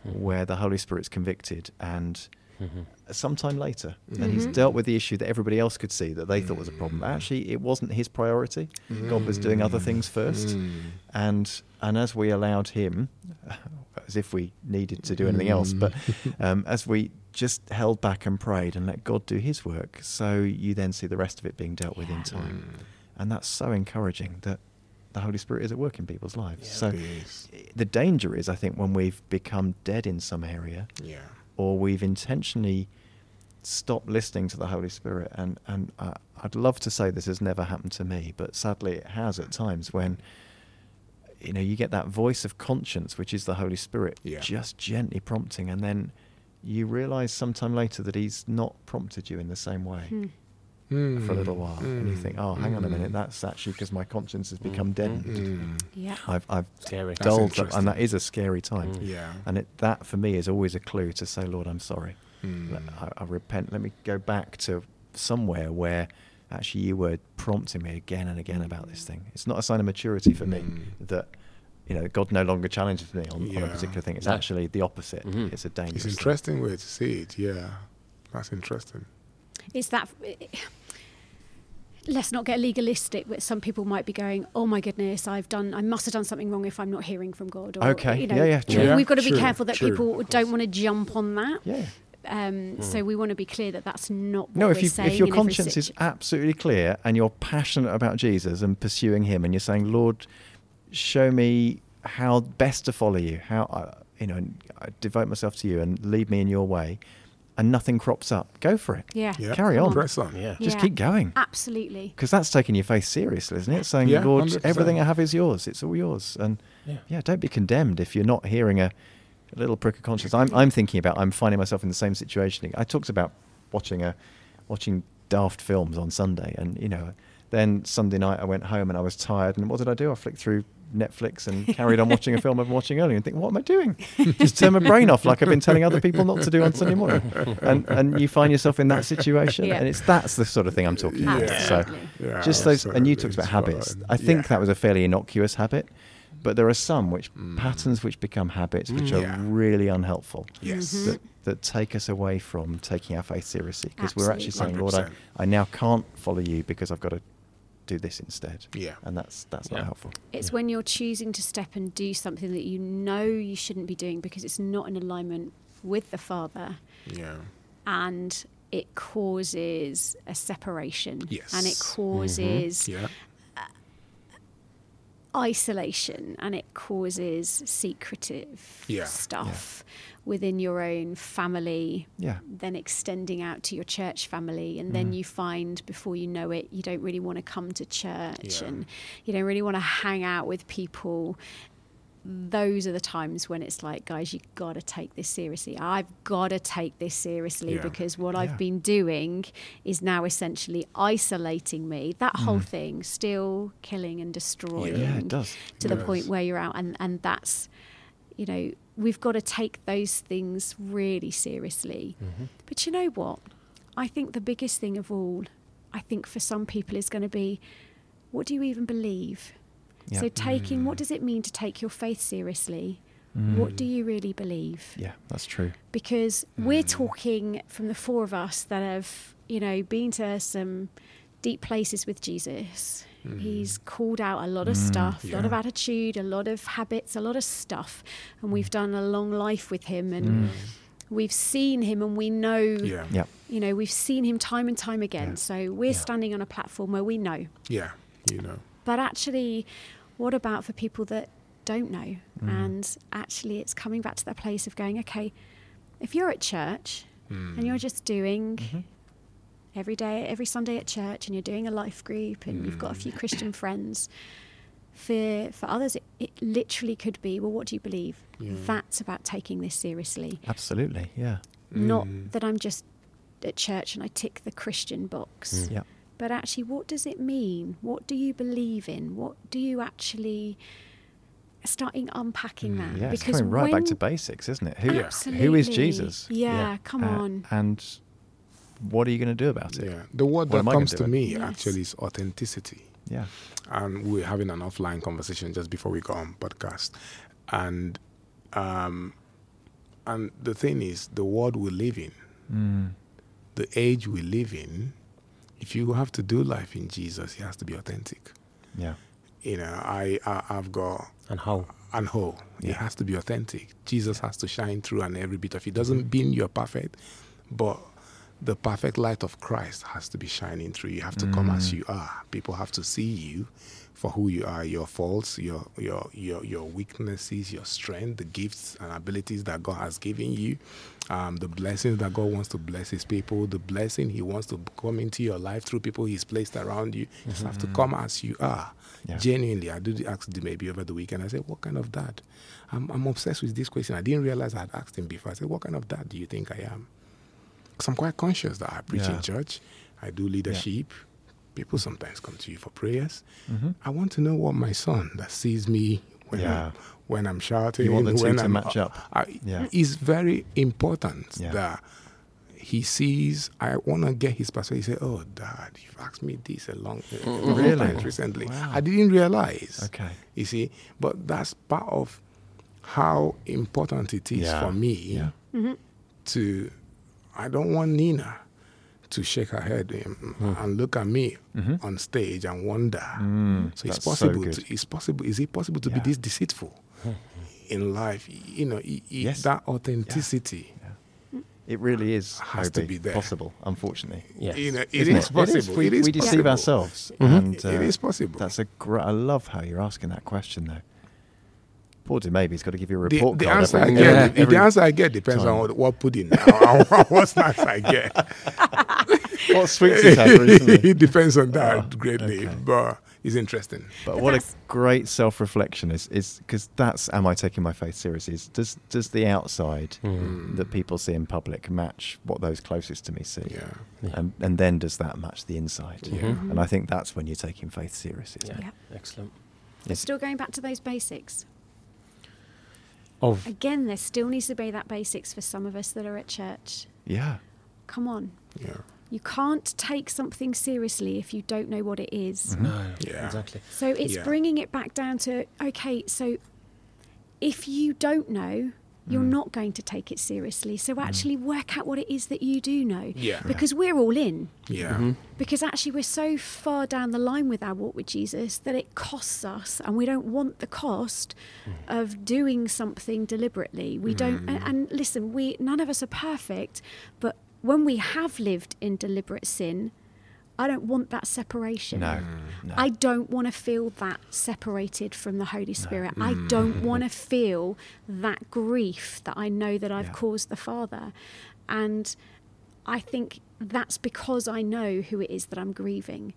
where the Holy Spirit's convicted, and Mhm. sometime later, and He's Mhm. dealt with the issue that everybody else could see that they thought was a problem. Actually, it wasn't His priority. God was doing other things first, Mm. and and as we allowed Him, as if we needed to do anything else, but um, as we just held back and prayed and let God do His work, so you then see the rest of it being dealt with in time, Mm. and that's so encouraging that the Holy Spirit is at work in people's lives. Yeah. so the danger is, I think, when we've become dead in some area, Yeah. or we've intentionally stopped listening to the Holy Spirit. And and uh, I'd love to say this has never happened to me, but sadly it has at times when you know you get that voice of conscience, which is the Holy Spirit, Yeah. just gently prompting, and then you realise sometime later that He's not prompted you in the same way. Hmm. Mm. For a little while, and you Mm. think, "Oh, hang on a minute, Mm. that's actually because my conscience has become Mhm. deadened." Mm. Yeah. I've, I've Scary. Dulled, that, and that is a scary time. Mm. Yeah. And it, that for me is always a clue to say, Lord, I'm sorry. Mm. Let- I, I repent. Let me go back to somewhere where actually you were prompting me again and again about this thing. It's not a sign of maturity for me Mm. that you know God no longer challenges me on, on a particular thing. It's No. actually the opposite. Mhm. It's a dangerous. It's thing. interesting way to see it. Yeah. That's interesting. It's that. Let's not get legalistic, but some people might be going, "Oh my goodness, I've done. I must have done something wrong if I'm not hearing from God." Or, Okay, you know, yeah, yeah, we- true. Yeah, We've got to be true, careful that true. people don't want to jump on that. Yeah. Um, So we want to be clear that that's not what No, we're if you saying. if your in every conscience is absolutely clear and you're passionate about Jesus and pursuing Him, and you're saying, Lord, show me how best to follow you, how I, you know, I devote myself to you and lead me in your way, and nothing crops up, go for it. yeah, Yeah. Carry on. Press on. Yeah. Just Yeah. keep going. absolutely. Because that's taking your faith seriously, isn't it? Saying, Yeah, Lord, 100%. everything I have is yours. It's all yours. And Yeah. yeah, don't be condemned if you're not hearing a, a little prick of conscience. I'm, I'm thinking about, I'm finding myself in the same situation. I talked about watching a, watching daft films on Sunday, and you know, then Sunday night I went home and I was tired, and what did I do? I flicked through Netflix and carried on watching a film I've been watching earlier, and think, what am I doing? Just turn my brain off like I've been telling other people not to do on Sunday morning, and and you find yourself in that situation, Yeah. and it's that's the sort of thing I'm talking about. Yeah. So Yeah, just those, and you absolutely. talked about Spot habits. on. I think Yeah. that was a fairly innocuous habit, but there are some which Mm. patterns which become habits which Mm. are Yeah. really unhelpful. Yes. Mhm. That, that take us away from taking our faith seriously because we're actually saying, Lord, I, 100%. I now can't follow you because I've got to do this instead. Yeah. and that's that's not Yeah. helpful. It's when you're choosing to step and do something that you know you shouldn't be doing because it's not in alignment with the Father, Yeah. and it causes a separation, Yes. and it mm-hmm. causes Yeah. Uh, isolation, and it causes secretive Yeah. stuff within your own family. Yeah. Then extending out to your church family, and then Mm. you find before you know it, you don't really want to come to church, Yeah. and you don't really want to hang out with people those are the times when it's like, guys, you got to take this seriously. I've got to take this seriously Yeah. because what. I've been doing is now essentially isolating me. That whole thing, still killing and destroying Mm. Yeah, it does. to the Yes. point where you're out. And, and that's, you know, we've got to take those things really seriously. Mm-hmm. But you know what? I think the biggest thing of all, I think for some people is going to be, what do you even believe? Yeah. So taking, what mm. does it mean to take your faith seriously? What do mm. you really believe? Yeah, that's true. Because we're mm. talking from the four of us that have, you know, been to some deep places with Jesus. Mm. He's called out a lot of mm, stuff, a lot of attitude, a lot of habits, a lot of stuff. And we've mm. done a long life with him and we've seen him and we know Yeah. Yeah. you know, we've seen him time and time again. Yeah. So we're Yeah. standing on a platform where we know. Yeah. You know. But actually, what about for people that don't know? Mm. And actually, it's coming back to that place of going, okay, if you're at church and you're just doing Mm-hmm. Every day, every Sunday at church, and you're doing a life group and you've got a few Christian friends, for, for others, it, it literally could be, well, what do you believe? Yeah. That's about taking this seriously. Absolutely. Yeah. Not Mm. that I'm just at church and I tick the Christian box. Yeah. But actually, what does it mean? What do you believe in? What do you actually starting unpacking that? Mm, Yeah, it's coming right back to basics, isn't it? Who, Yeah. who is Absolutely. Jesus? Yeah, come Uh, on. And what are you going to do about it? Yeah. The word What that comes to me Yes. actually is authenticity. Yeah. and we're having an offline conversation just before we got on podcast, and um, and the thing is, the world we live in, Mm. the age we live in, if you have to do life in Jesus, it has to be authentic. Yeah. You know, I, I I've got And how and whole. Yeah. It has to be authentic. Jesus has to shine through and every bit of it. Doesn't mean you're perfect, but the perfect light of Christ has to be shining through. You have to come as you are. People have to see you for who you are, your faults, your your your your weaknesses, your strength, the gifts and abilities that God has given you, um, the blessings that God wants to bless His people, the blessing He wants to come into your life through people He's placed around you. You just have to come as you are. Yeah. Genuinely, I did ask the maybe over the weekend. I said, "What kind of dad?" I'm, I'm obsessed with this question. I didn't realize I had asked him before. I said, "What kind of dad do you think I am?" Because I'm quite conscious that I preach Yeah. in church, I do leadership. People sometimes come to you for prayers. Mhm. I want to know what my son that sees me when Yeah. I'm, when I'm shouting. You want the two when to I'm, match up. I, Yeah. It's very important Yeah. that he sees. I want to get his perspective. He said, "Oh, Dad, you've asked me this a long, a couple of Really? times recently. Wow. I didn't realize." Okay. You see, but that's part of how important it is Yeah. for me Yeah. Mm-hmm. to. I don't want Nina to shake her head and, and look at me Mhm. on stage and wonder. Mm, so it's that's so possible. to, it's possible. Is it possible to be this deceitful in life? You know, i- i- Yes. that authenticity. It really is Has to be there. possible, unfortunately. Yes. You know, it Isn't is possible. We, it is we deceive possible. ourselves. Mhm. And, uh, it is possible. That's a great. I love how you're asking that question, though. Poor maybe he's got to give you a report the card answer I every- get, every- the, answer I get depends time. on what, what pudding and what snacks I get. what sweets he's had recently. it depends on that Oh, greatly, okay. but it's interesting. But But what a great self-reflection is is because that's am I taking my faith seriously? Is does does the outside Mm. that people see in public match what those closest to me see? Yeah. Yeah. And and then does that match the inside? Yeah. Mhm. And I think that's when you're taking faith seriously. Yeah. isn't? Yeah. Excellent. But still going back to those basics. Of Again, there still needs to be that basics for some of us that are at church. Yeah. Come on. Yeah. You can't take something seriously if you don't know what it is. Mm-hmm. no. Yeah. Exactly. So it's Yeah. bringing it back down to okay, so if you don't know, you're Mm. not going to take it seriously. So actually work out what it is that you do know. Yeah. Because we're all in. Yeah. Mhm. Because actually we're so far down the line with our walk with Jesus that it costs us and we don't want the cost of doing something deliberately. We don't and, and listen, we none of us are perfect, but when we have lived in deliberate sin, I don't want that separation. No. no. I don't want to feel that separated from the Holy Spirit. No. I don't want to feel that grief that I know that I've Yeah. caused the Father. And I think that's because I know who it is that I'm grieving.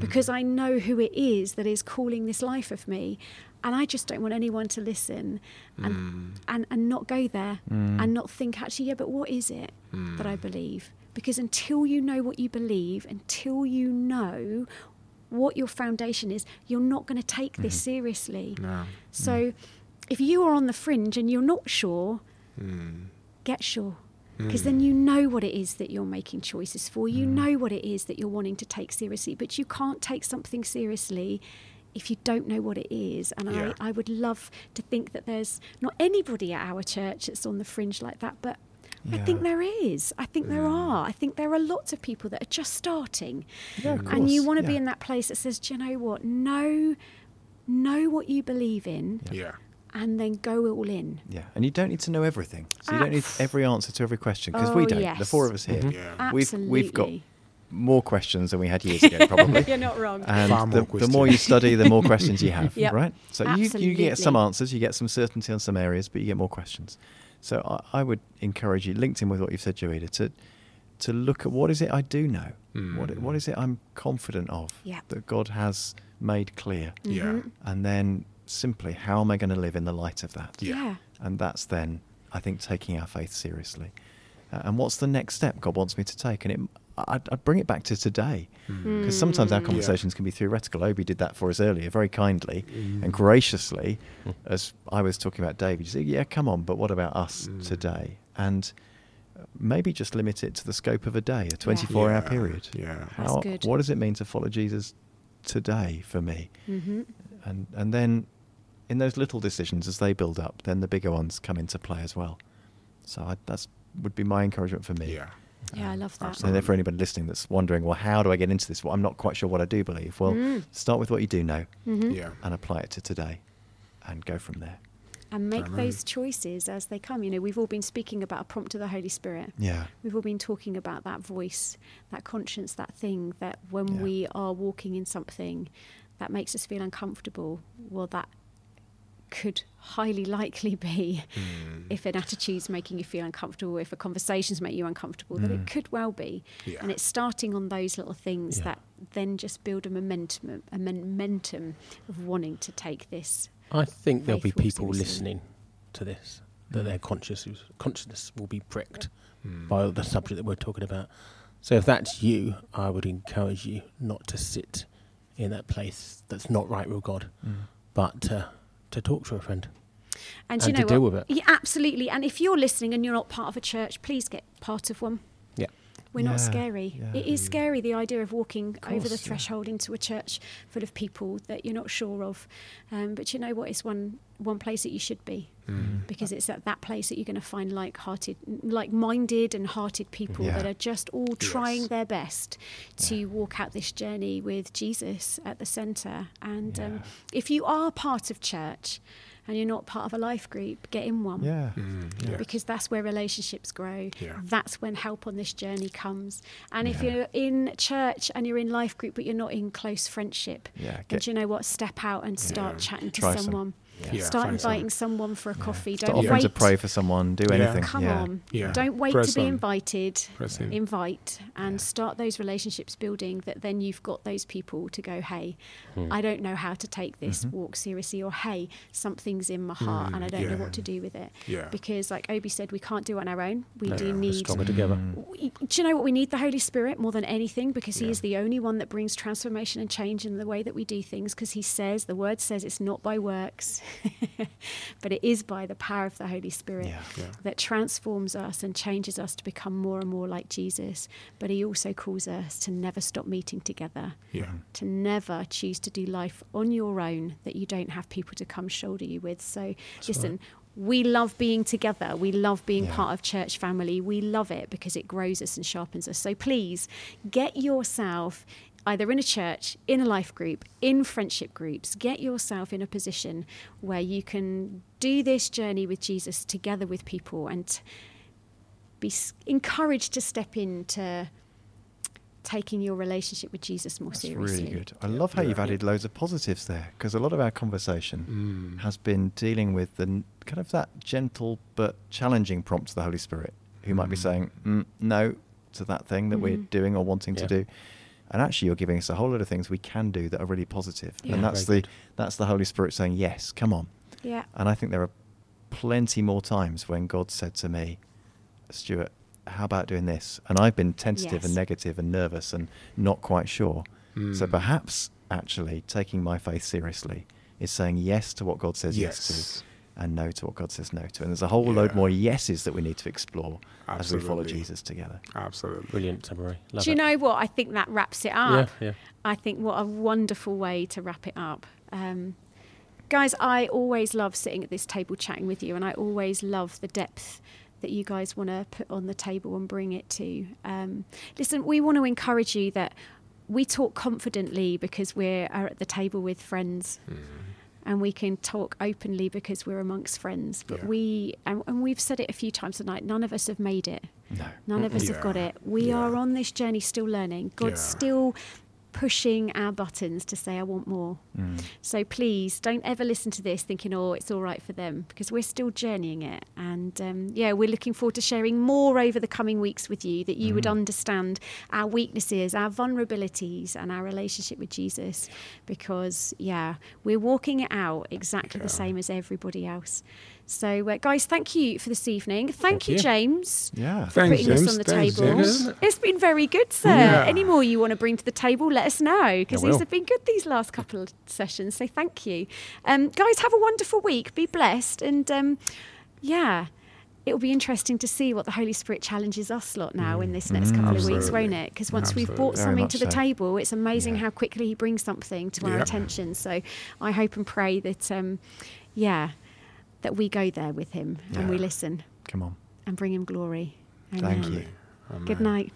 Because I know who it is that is calling this life of me. And I just don't want anyone to listen and Mm. and, and not go there Mm. and not think actually, yeah, but what is it that I believe? Because until you know what you believe, until you know what your foundation is, you're not going to take this mm-hmm. seriously. No. Mm. So if you are on the fringe and you're not sure, Mm. get sure. Mm. Because then you know what it is that you're making choices for. You mm. know what it is that you're wanting to take seriously. But you can't take something seriously if you don't know what it is. And Yeah. I, I would love to think that there's not anybody at our church that's on the fringe like that. But I think there is. I think there are. I think there are lots of people that are just starting. Yeah, of and you want to be in that place that says, do you know what? Know, know what you believe in Yeah. and then go all in. Yeah, and you don't need to know everything. So you don't need every answer to every question because we Oh, don't. The four of us here, mm-hmm. Yeah. we've we've got more questions than we had years ago, probably. You're not wrong. And Far more the, the more you study, the more questions you have, Yep. right? So you, you get some answers, you get some certainty on some areas, but you get more questions. So I, I would encourage you, linked in with what you've said, Joida, to to look at what is it I do know, what Mm. what is it I'm confident of Yep. that God has made clear, Yeah. Mhm. and then simply how am I going to live in the light of that? Yeah. yeah. And that's then, I think, taking our faith seriously. Uh, and what's the next step God wants me to take? And it, I'd, I'd bring it back to today. Because sometimes our Mm. conversations can be theoretical. Obi did that for us earlier, very kindly Mm. and graciously, as I was talking about David. You say, yeah, come on, but what about us Mm. today? And uh, maybe just limit it to the scope of a day, a 24 hour period. yeah. That's How, good. What does it mean to follow Jesus today for me? hmm and and then in those little decisions as they build up, then the bigger ones come into play as well. So I, that's would be my encouragement for me. Yeah. Yeah, I love that. And then for anybody listening that's wondering, well, how do I get into this? Well, I'm not quite sure what I do believe. Well, Mm. start with what you do know Mhm. Yeah. and apply it to today, and go from there. And make Amen. those choices as they come. You know, we've all been speaking about a prompt of the Holy Spirit. Yeah. We've all been talking about that voice, that conscience, that thing that when Yeah. we are walking in something that makes us feel uncomfortable, well, that could highly likely be Mm. if an attitude's making you feel uncomfortable, if a conversation's make you uncomfortable, that Mm. it could well be. Yeah. And it's starting on those little things Yeah. that then just build a momentum, a momentum of wanting to take this. I think there'll be people seriously. listening to this that their conscious consciousness will be pricked Mm. by the subject that we're talking about. So if that's you, I would encourage you not to sit in that place that's not right with God, but uh, to talk to a friend. And, And you know to deal with it. Yeah, absolutely. And if you're listening and you're not part of a church, please get part of one. Yeah. We're Yeah, not scary. yeah. It is scary the idea of walking over the course, yeah. threshold into a church full of people that you're not sure of. Um, but you know what? It's one one place that you should be Mm. because it's at that place that you're going to find like-hearted, like-minded and hearted people Yeah. that are just all trying Yes. their best to walk out this journey with Jesus at the centre. And um, if you are part of church and you're not part of a life group, get in one Yeah. Mm. Yeah. because that's where relationships grow. Yeah. That's when help on this journey comes. And if you're in church and you're in life group, but you're not in close friendship, Yeah, then get- do you know what? Step out and start Yeah. chatting to Try some. someone. Yeah, Start find inviting some. someone for a coffee. Start Don't offering wait. to pray for someone. Do Yeah. anything. Come yeah. on. Yeah. Don't wait Press to be on. invited. Press in. Invite and Yeah. start those relationships building that then you've got those people to go, hey, I don't know how to take this Mhm. walk seriously, or hey, something's in my heart and I Mm, don't know what to do with it. Yeah. Because, like Obi said, we can't do it on our own. We No, do we're need. stronger together. Mm. we- Do you know what we need? The Holy Spirit more than anything because He is the only one that brings transformation and change in the way that we do things. Because He says, the Word says, it's not by works, but it is by the power of the Holy Spirit Yeah. Yeah. that transforms us and changes us to become more and more like Jesus. But He also calls us to never stop meeting together, Yeah. to never choose to do life on your own that you don't have people to come shoulder you with. So, listen. We love being together. We love being Yeah. part of church family. We love it because it grows us and sharpens us. So please get yourself either in a church, in a life group, in friendship groups. Get yourself in a position where you can do this journey with Jesus together with people and be encouraged to step into taking your relationship with Jesus more That's seriously. really good. I love how you've added loads of positives there because a lot of our conversation Mm. has been dealing with the kind of that gentle but challenging prompt to the Holy Spirit, who might be Mm. saying mm, no to that thing that we're Mhm. doing or wanting Yeah. to do. And actually, you're giving us a whole lot of things we can do that are really positive. Yeah. And that's Very the good. that's the Holy Spirit saying, "Yes, come on." Yeah. And I think there are plenty more times when God said to me, Stuart, how about doing this? And I've been tentative and Yes. negative and nervous and not quite sure. So Mm. perhaps actually taking my faith seriously is saying yes to what God says yes, Yes. to and no to what God says no to. And there's a whole load more yeses that we need to explore as we follow Jesus together. Absolutely. Brilliant summary. Love Do you it. know what? I think that wraps it up. Yeah, yeah. I think what a wonderful way to wrap it up. Um, guys, I always love sitting at this table chatting with you, and I always love the depth that you guys want to put on the table and bring it to. Um, listen, we want to encourage you that we talk confidently because we're are at the table with friends. And we can talk openly because we're amongst friends. But Yeah. we, and, and we've said it a few times tonight, none of us have made it. No. None of us have got it. We Yeah. are on this journey still learning. God's Yeah. still pushing our buttons to say, I want more. Mm. So please don't ever listen to this thinking, oh, it's all right for them, because we're still journeying it. And um, yeah, we're looking forward to sharing more over the coming weeks with you that you would understand our weaknesses, our vulnerabilities, and our relationship with Jesus. Because yeah, we're walking it out exactly Yeah. the same as everybody else. So, uh, guys, thank you for this evening. Thank, Thank you, you. James Yeah. Thanks, putting this James. on the Thanks, table. James. It's been very good, sir. Yeah. Any more you want to bring to the table, let us know because these have been good these last couple of sessions. So thank you, um, guys. Have a wonderful week. Be blessed, and um, yeah. It'll be interesting to see what the Holy Spirit challenges us lot now in this next Mm. couple of weeks, won't it? Because once we've brought Very something to the so. table, it's amazing Yeah. how quickly He brings something to our Yeah. attention. So I hope and pray that, um, yeah, that we go there with Him and we listen Come on. and bring Him glory. Thank you. Amen. Good night.